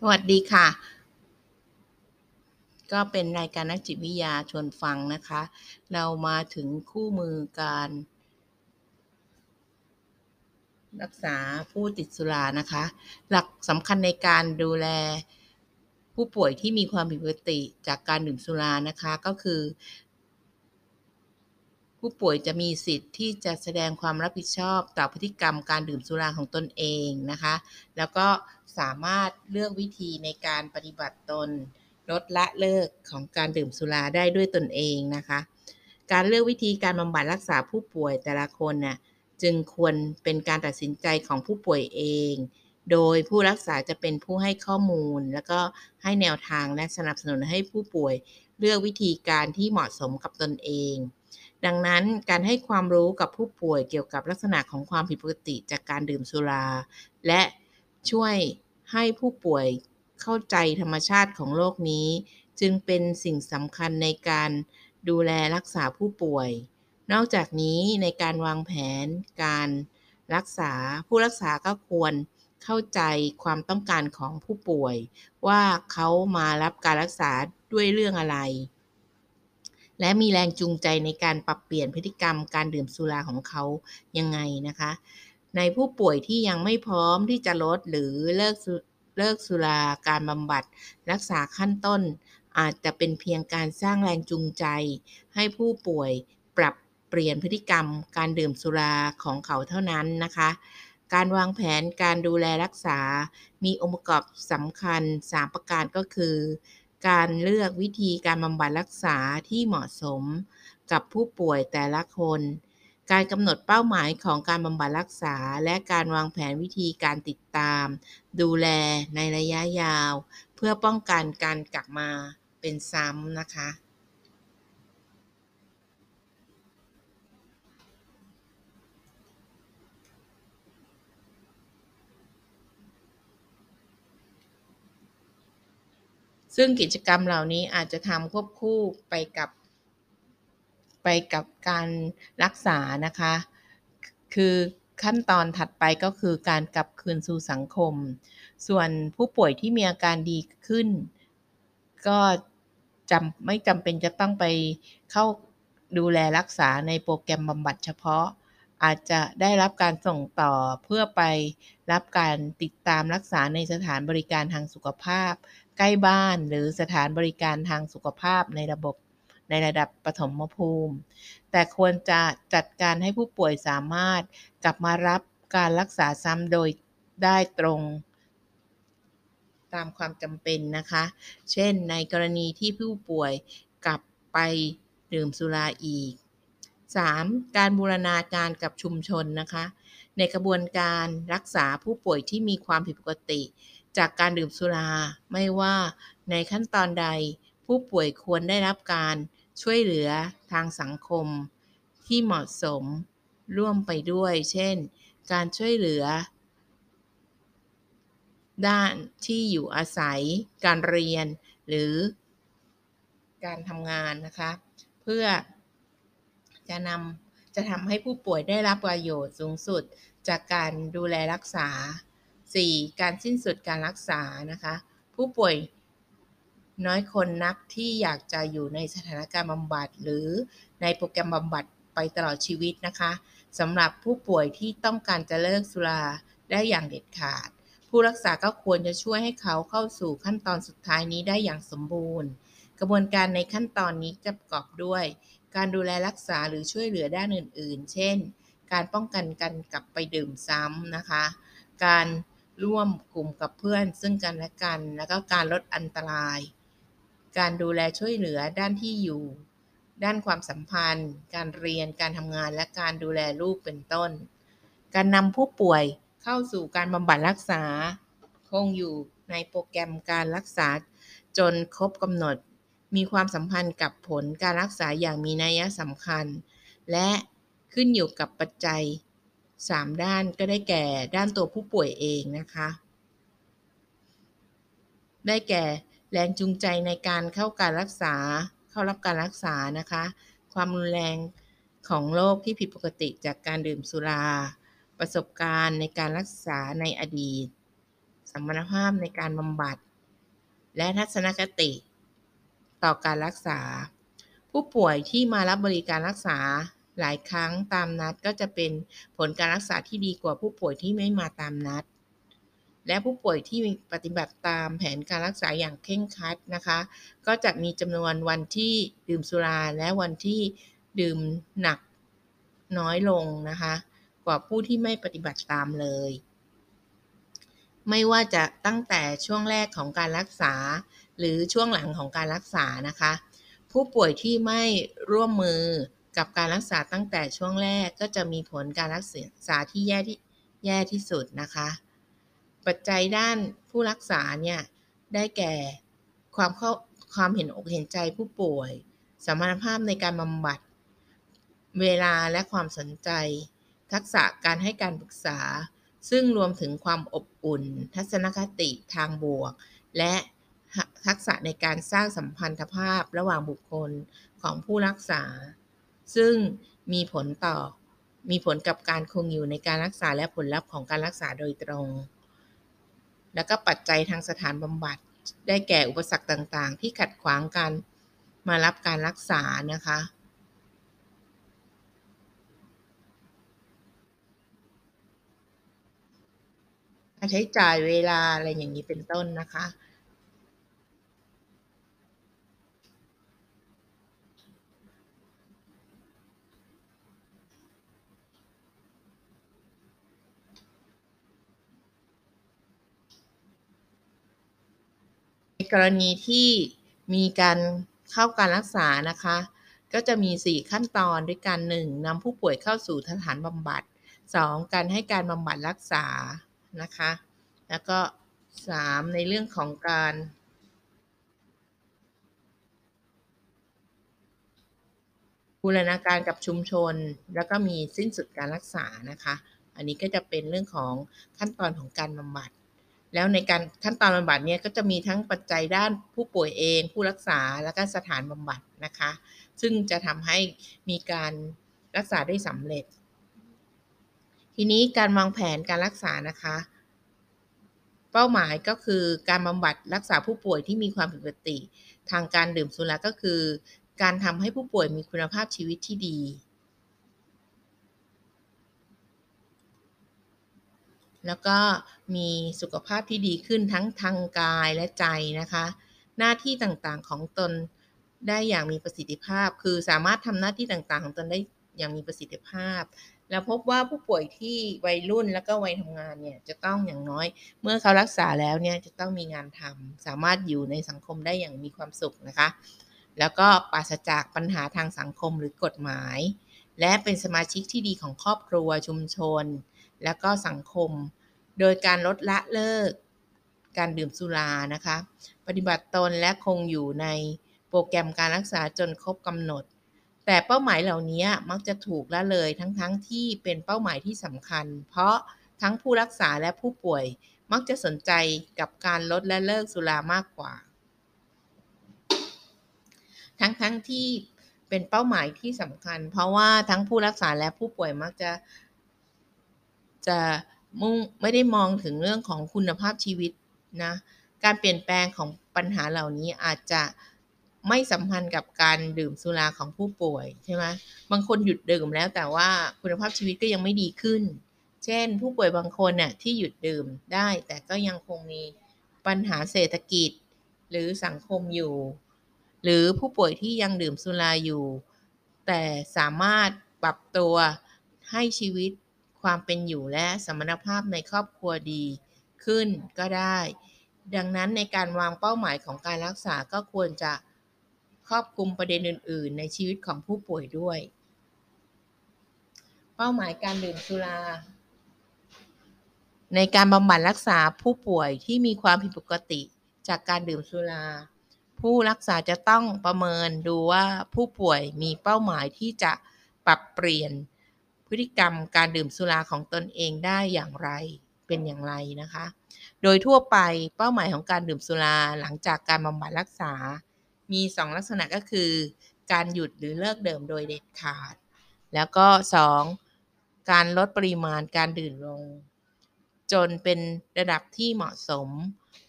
สวัสดีค่ะ ก็เป็นรายการนักจิตวิทยาชวนฟังนะคะ เรามาถึงคู่มือการ รักษาผู้ติดสุรานะคะ หลักสำคัญในการดูแลผู้ป่วยที่มีความผิดปกติจากการดื่มสุรานะคะ ก็คือ ผู้ป่วยจะมีสิทธิ์ที่จะแสดงความรับผิดชอบต่อพฤติกรรมการดื่มสุราของตนเองนะคะ แล้วก็สามารถเลือกวิธีในการปฏิบัติตน ลดละเลิกของการดื่มสุราได้ด้วยตนเองนะคะ การเลือกวิธีการบำบัดรักษาผู้ป่วยแต่ละคนน่ะจึงควรเป็นการตัดสินใจของผู้ป่วยเอง โดยผู้รักษาจะเป็นผู้ให้ข้อมูล แล้วก็ให้แนวทางและสนับสนุนให้ผู้ป่วย เลือกวิธีการที่เหมาะสมกับตนเอง ดังนั้นการให้ความรู้กับผู้ป่วยเกี่ยวกับลักษณะของความผิดปกติจากการดื่มสุรา และช่วยให้ผู้ป่วยเข้าใจธรรมชาติของโรคนี้ จึงเป็นสิ่งสำคัญในการดูแลรักษาผู้ป่วย นอกจากนี้ในการวางแผนการรักษาผู้รักษาก็ควรเข้าใจความต้องการของผู้ป่วย ว่าเขามารับการรักษาด้วยเรื่องอะไร และมีแรงจูงใจในการปรับเปลี่ยนพฤติกรรมการดื่มสุราของเขายังไงนะคะ ในผู้ป่วยที่ยังไม่พร้อมที่จะลดหรือเลิกเลิกสุราการบำบัดรักษาขั้นต้น อาจจะเป็นเพียงการสร้างแรงจูงใจ ให้ผู้ป่วยปรับเปลี่ยนพฤติกรรมการดื่มสุราของเขาเท่านั้นนะคะ การวางแผนการดูแลรักษา มีองค์ประกอบสำคัญ 3 ประการก็คือ การเลือกวิธีการบำบัดรักษาที่เหมาะสมกับผู้ป่วยแต่ละคน การกำหนดเป้าหมายของการบำบัดรักษา และการวางแผนวิธีการติดตาม ดูแลในระยะยาว เพื่อป้องกันการกลับมาเป็นซ้ำนะคะ ซึ่งกิจกรรมเหล่านี้อาจจะทำควบคู่ไปกับ ไปกับการรักษานะคะ คือขั้นตอนถัดไปก็คือการกลับคืนสู่สังคม ส่วนผู้ป่วยที่มีอาการดีขึ้น ก็จำไม่จำเป็นจะต้องไปเข้าดูแลรักษาในโปรแกรมบำบัดเฉพาะ อาจจะได้รับการส่งต่อเพื่อไปรับการติดตามรักษาในสถานบริการทางสุขภาพ ใกล้บ้านหรือสถานบริการทางสุขภาพในระบบในระดับปฐมภูมิ แต่ควรจะจัดการให้ผู้ป่วยสามารถกลับมารับการรักษาซ้ำโดยได้ตรง ตามความจำเป็นนะคะ เช่นในกรณีที่ผู้ป่วยกลับไปดื่มสุราอีก 3. การบูรณาการกับชุมชนนะคะ ในกระบวนการรักษาผู้ป่วยที่มีความผิดปกติ จากการดื่มสุรา ไม่ว่าในขั้นตอนใด ผู้ป่วยควรได้รับการช่วยเหลือทางสังคม ที่เหมาะสมร่วมไปด้วย เช่น การช่วยเหลือ ด้านที่อยู่อาศัย การเรียน หรือ การทำงานนะคะ เพื่อ จะนำจะทำให้ผู้ป่วยได้รับประโยชน์สูงสุดจากการดูแลรักษา 4. การสิ้นสุดการรักษานะคะ ผู้ป่วยน้อยคนนักที่อยากจะอยู่ในสถานการณ์บำบัด หรือในโปรแกรมบำบัดไปตลอดชีวิตนะคะสำหรับผู้ป่วยที่ต้องการจะเลิกสุราได้อย่างเด็ดขาด ผู้รักษาก็ควรจะช่วยให้เขาเข้าสู่ขั้นตอนสุดท้ายนี้ได้อย่างสมบูรณ์ กระบวนการในขั้นตอนนี้จะประกอบด้วย การดูแลรักษาหรือช่วยเหลือด้านอื่น ๆ เช่น การป้องกันการกลับไปดื่มซ้ำนะคะ การร่วมกลุ่มกับเพื่อนซึ่งกันและกัน แล้วก็การลดอันตราย การดูแลช่วยเหลือด้านที่อยู่ ด้านความสัมพันธ์ การเรียน การทำงาน และการดูแลลูกเป็นต้น การนำผู้ป่วยเข้าสู่การบำบัดรักษา คงอยู่ในโปรแกรมการรักษาจนครบกำหนด มีความสัมพันธ์กับผลการรักษาอย่างมีนัยสำคัญ และขึ้นอยู่กับปัจจัย 3 ด้านก็ได้แก่ด้านตัวผู้ป่วยเองนะคะ ได้แก่แรงจูงใจในการเข้าการรักษาเข้ารับการรักษานะคะ ความรุนแรงของโรคที่ผิดปกติจากการดื่มสุรา ประสบการณ์ในการรักษาในอดีต สมรรถภาพในการบำบัด และทัศนคติ ต่อการรักษา ผู้ป่วยที่มารับบริการรักษาหลายครั้งตามนัดก็จะเป็นผลการรักษาที่ดีกว่าผู้ป่วยที่ไม่มาตามนัด และผู้ป่วยที่ปฏิบัติตามแผนการรักษาอย่างเคร่งครัดนะคะ ก็จะมีจำนวนวันที่ดื่มสุราและวันที่ดื่มหนักน้อยลงนะคะ กว่าผู้ที่ไม่ปฏิบัติตามเลย ไม่ว่าจะตั้งแต่ช่วงแรกของการรักษา หรือช่วงหลังของการรักษานะคะ ผู้ป่วยที่ไม่ร่วมมือกับการรักษาตั้งแต่ช่วงแรกก็จะมีผลการรักษาที่แย่ที่แย่ที่สุดนะคะ ปัจจัยด้านผู้รักษาเนี่ยได้แก่ความเข้าความเห็นอกเห็นใจผู้ป่วย สมรรถภาพในการบำบัด เวลาและความสนใจ ทักษะการให้การปรึกษา ซึ่งรวมถึงความอบอุ่น ทัศนคติทางบวก และ ทักษะในการสร้างสัมพันธภาพระหว่างบุคคลของผู้รักษา ซึ่งมีผลต่อมีผลกับการคงอยู่ในการรักษาและผลลัพธ์ของการรักษาโดยตรง แล้วก็ปัจจัยทางสถานบำบัดได้แก่อุปสรรคต่างๆ ที่ขัดขวางการมารับการรักษานะคะ ใช้จ่ายเวลาอะไรอย่างนี้เป็นต้นนะคะ กรณีที่มีการเข้าการรักษานะคะ ก็จะมี 4 ขั้นตอนด้วยกัน 1. นำผู้ป่วยเข้าสู่สถานบำบัด 2. การให้การบำบัดรักษานะคะ แล้วก็ 3. ในเรื่องของการบูรณาการกับชุมชน แล้วก็มีสิ้นสุดการรักษานะคะ อันนี้ก็จะเป็นเรื่องของขั้นตอนของการบำบัด แล้วในการขั้นตอนบำบัดเนี่ยก็จะมีทั้งปัจจัยด้านผู้ป่วยเอง ผู้รักษาแล้วก็สถานบำบัดนะคะ ซึ่งจะทำให้มีการรักษาได้สำเร็จ ทีนี้การวางแผนการรักษานะคะ เป้าหมายก็คือการบำบัดรักษาผู้ป่วยที่มีความผิดปกติ ทางการดื่มสุราก็คือ การทำให้ผู้ป่วยมีคุณภาพชีวิตที่ดี แล้วก็มีสุขภาพที่ดีขึ้นทั้งทางกายและใจนะคะ หน้าที่ต่างๆของตนได้อย่างมีประสิทธิภาพ คือสามารถทำหน้าที่ต่างๆ ของตนได้อย่างมีประสิทธิภาพ แล้วพบว่าผู้ป่วยที่วัยรุ่นแล้วก็วัยทำงานเนี่ยจะต้องอย่างน้อย เมื่อเขารักษาแล้วเนี่ยจะต้องมีงานทำสามารถอยู่ในสังคมได้อย่างมีความสุขนะคะ แล้วก็ปราศจากปัญหาทางสังคมหรือกฎหมาย และเป็นสมาชิกที่ดีของครอบครัวชุมชน แล้วก็สังคม โดยการลดละเลิก การดื่มสุรานะคะ ปฏิบัติตนและคงอยู่ในโปรแกรมการรักษาจนครบกำหนด แต่เป้าหมายเหล่านี้มักจะถูกละเลยทั้งๆทที่เป็นเป้าหมายที่สำคัญ เพราะทั้งผู้รักษาและผู้ป่วยมักจะสนใจกับการลดและเลิกสุรามากกว่า ทั้งๆทที่เป็นเป้าหมายที่สำคัญ เพราะว่าทั้งผู้รักษาและผู้ป่วยมักจะ จะมุ่งไม่ได้มองถึงเรื่องของคุณภาพชีวิตนะการเปลี่ยนแปลงของปัญหาเหล่านี้อาจจะไม่สัมพันธ์กับการดื่มสุราของผู้ป่วยใช่ไหมบางคนหยุดดื่มแล้วแต่ว่าคุณภาพชีวิตก็ยังไม่ดีขึ้น เช่น ผู้ป่วยบางคนน่ะที่หยุดดื่มได้ แต่ก็ยังคงมีปัญหาเศรษฐกิจ หรือสังคมอยู่ หรือผู้ป่วยที่ยังดื่มสุราอยู่ แต่สามารถปรับตัวให้ชีวิต ความเป็นอยู่และสมรรถภาพในครอบครัวดีขึ้นก็ได้ ดังนั้นในการวางเป้าหมายของการรักษาก็ควรจะครอบคลุมประเด็นอื่น ๆ ในชีวิตของผู้ป่วยด้วย เป้าหมายการดื่มสุรา ในการบำบัดรักษาผู้ป่วยที่มีความผิดปกติจากการดื่มสุรา ผู้รักษาจะต้องประเมินดูว่าผู้ป่วยมีเป้าหมายที่จะปรับเปลี่ยน พฤติกรรมการดื่มสุราของตนเองได้อย่างไรเป็นอย่างไรนะคะ โดยทั่วไปเป้าหมายของการดื่มสุราหลังจากการบำบัดรักษา มี 2 ลักษณะก็คือ การหยุดหรือเลิกดื่มโดยเด็ดขาด แล้วก็ 2. การลดปริมาณการดื่มลง จนเป็นระดับที่เหมาะสม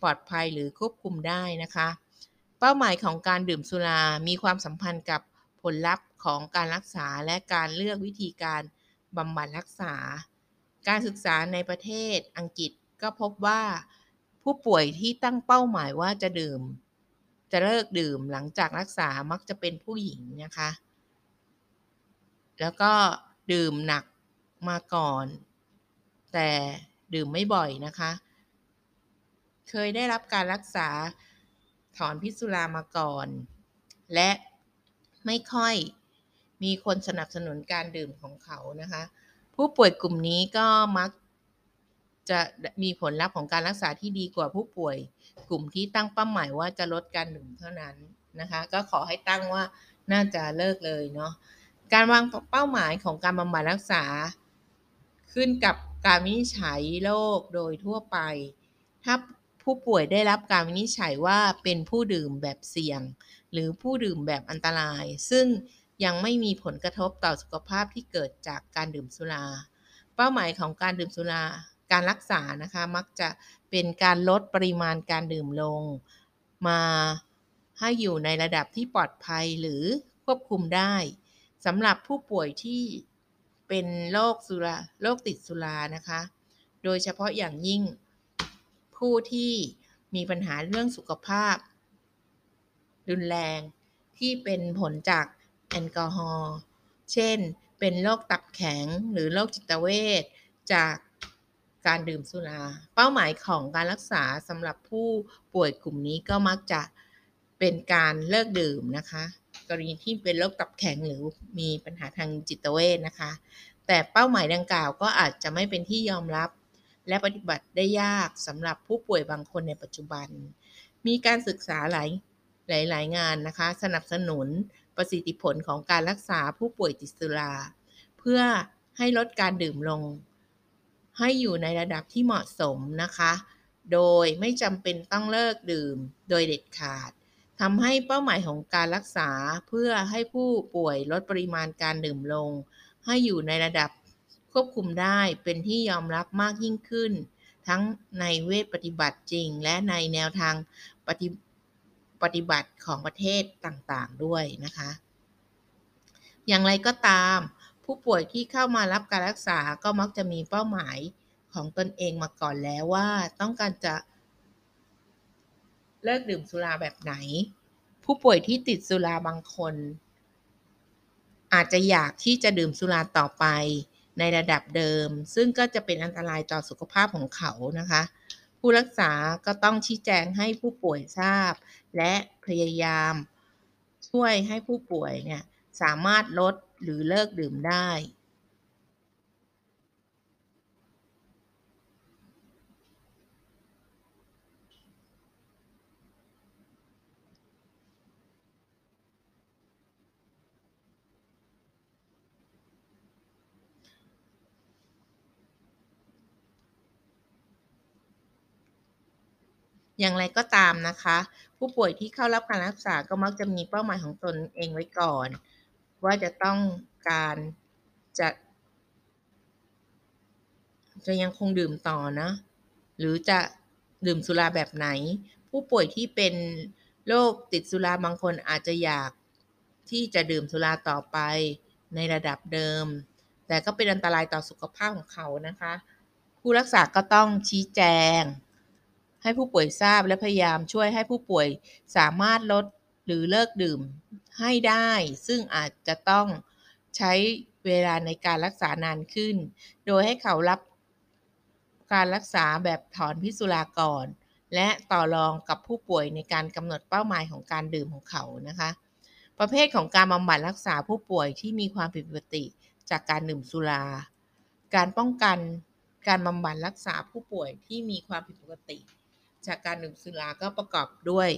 ปลอดภัยหรือควบคุมได้นะคะ เป้าหมายของการดื่มสุรา มีความสัมพันธ์กับผลลัพธ์ของการรักษาและการเลือกวิธีการ บำบัดรักษา การศึกษาในประเทศอังกฤษก็พบว่า ผู้ป่วยที่ตั้งเป้าหมายว่าจะดื่ม จะเลิกดื่มหลังจากรักษามักจะเป็นผู้หญิงนะคะ แล้วก็ดื่มหนักมาก่อน แต่ดื่มไม่บ่อยนะคะ เคยได้รับการรักษาถอนพิษสุรามาก่อน และไม่ค่อย มีคนสนับสนุนการดื่มของเขานะคะ ผู้ป่วยกลุ่มนี้ก็มักจะมีผลลัพธ์ของการรักษาที่ดีกว่าผู้ป่วย กลุ่มที่ตั้งเป้าหมายว่าจะลดการดื่มเท่านั้นนะคะ ก็ขอให้ตั้งว่าน่าจะเลิกเลยเนาะการวางเป้าหมายของการบำบัดรักษา ขึ้นกับการวินิจฉัยโรคโดยทั่วไป ถ้าผู้ป่วยได้รับการวินิจฉัยว่าเป็นผู้ดื่มแบบเสี่ยง หรือผู้ดื่มแบบอันตราย ซึ่ง ยังไม่มีผลกระทบต่อสุขภาพที่เกิดจากการดื่มสุรา เป้าหมายของการดื่มสุรา การรักษานะคะมักจะเป็นการลดปริมาณการดื่มลง มาให้อยู่ในระดับที่ปลอดภัยหรือควบคุมได้สำหรับผู้ป่วยที่เป็นโรคสุราโรคติดสุรานะคะ โดยเฉพาะอย่างยิ่งผู้ที่มีปัญหาเรื่องสุขภาพ รุนแรงที่เป็นผลจาก แอลกอฮอล์เช่น เป็นโรคตับแข็งหรือโรคจิตเวชจากการดื่มสุรา เป้าหมายของการรักษาสำหรับผู้ป่วยกลุ่มนี้ก็มักจะเป็นการเลิกดื่มนะคะ กรณีที่เป็นโรคตับแข็งหรือมีปัญหาทางจิตเวชนะคะ แต่เป้าหมายดังกล่าวก็อาจจะไม่เป็นที่ยอมรับ และปฏิบัติได้ยากสำหรับผู้ป่วยบางคนในปัจจุบัน มีการศึกษาหลายหลาย ๆ งานนะคะ สนับสนุน ประสิทธิผลของการรักษาผู้ป่วยติดสุรา เพื่อให้ลดการดื่มลง ให้อยู่ในระดับที่เหมาะสมนะคะ โดยไม่จำเป็นต้องเลิกดื่มโดยเด็ดขาดทำให้เป้าหมายของการรักษาเพื่อให้ผู้ป่วยลดปริมาณการดื่มลง ให้อยู่ในระดับควบคุมได้เป็นที่ยอมรับมากยิ่งขึ้น ทั้งในเวทปฏิบัติจริง และในแนวทางปฏิ ปฏิบัติของประเทศต่างๆด้วยนะคะ อย่างไรก็ตาม ผู้ป่วยที่เข้ามารับการรักษาก็มักจะมีเป้าหมายของตนเองมาก่อนแล้วว่าต้องการจะ เลิกดื่มสุราแบบไหน ผู้ป่วยที่ติดสุราบางคน อาจจะอยากที่จะดื่มสุราต่อไปในระดับเดิม ซึ่งก็จะเป็นอันตรายต่อสุขภาพของเขานะคะ ผู้รักษาก็ต้องชี้แจงให้ผู้ป่วยทราบ และพยายามช่วยให้ผู้ป่วยเนี่ยสามารถลดหรือเลิกดื่มได้ อย่างไรก็ตามนะคะ ผู้ป่วยที่เข้ารับการรักษาก็มักจะมีเป้าหมายของตนเองไว้ก่อน ว่าจะต้องการจะจะยังคงดื่มต่อนะ หรือจะดื่มสุราแบบไหน ผู้ป่วยที่เป็นโรคติดสุราบางคนอาจจะอยากที่จะดื่มสุราต่อไปในระดับเดิม แต่ก็เป็นอันตรายต่อสุขภาพของเขานะคะ ผู้รักษาก็ต้องชี้แจง ให้ผู้ป่วยทราบและพยายามช่วยให้ผู้ป่วยสามารถลดหรือเลิกดื่มให้ได้ ซึ่งอาจจะต้องใช้เวลาในการรักษานานขึ้น โดยให้เขารับการรักษาแบบถอนพิษสุราก่อน และต่อรองกับผู้ป่วยในการกำหนดเป้าหมายของการดื่มของเขานะคะ ประเภทของการบำบัดรักษาผู้ป่วยที่มีความผิดปกติจากการดื่มสุรา การป้องกันการบำบัดรักษาผู้ป่วยที่มีความผิดปกติ จากการดื่มสุราก็ประกอบด้วย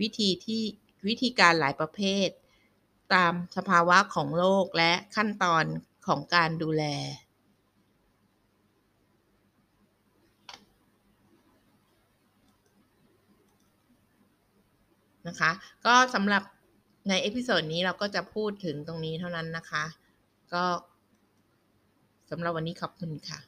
วิธีที่วิธีการหลายประเภท ตามสภาวะของโรคและขั้นตอนของการดูแล นะคะ ก็สำหรับใน episode นี้เราก็จะพูดถึงตรงนี้เท่านั้นนะคะ ก็สำหรับวันนี้ขอบคุณค่ะ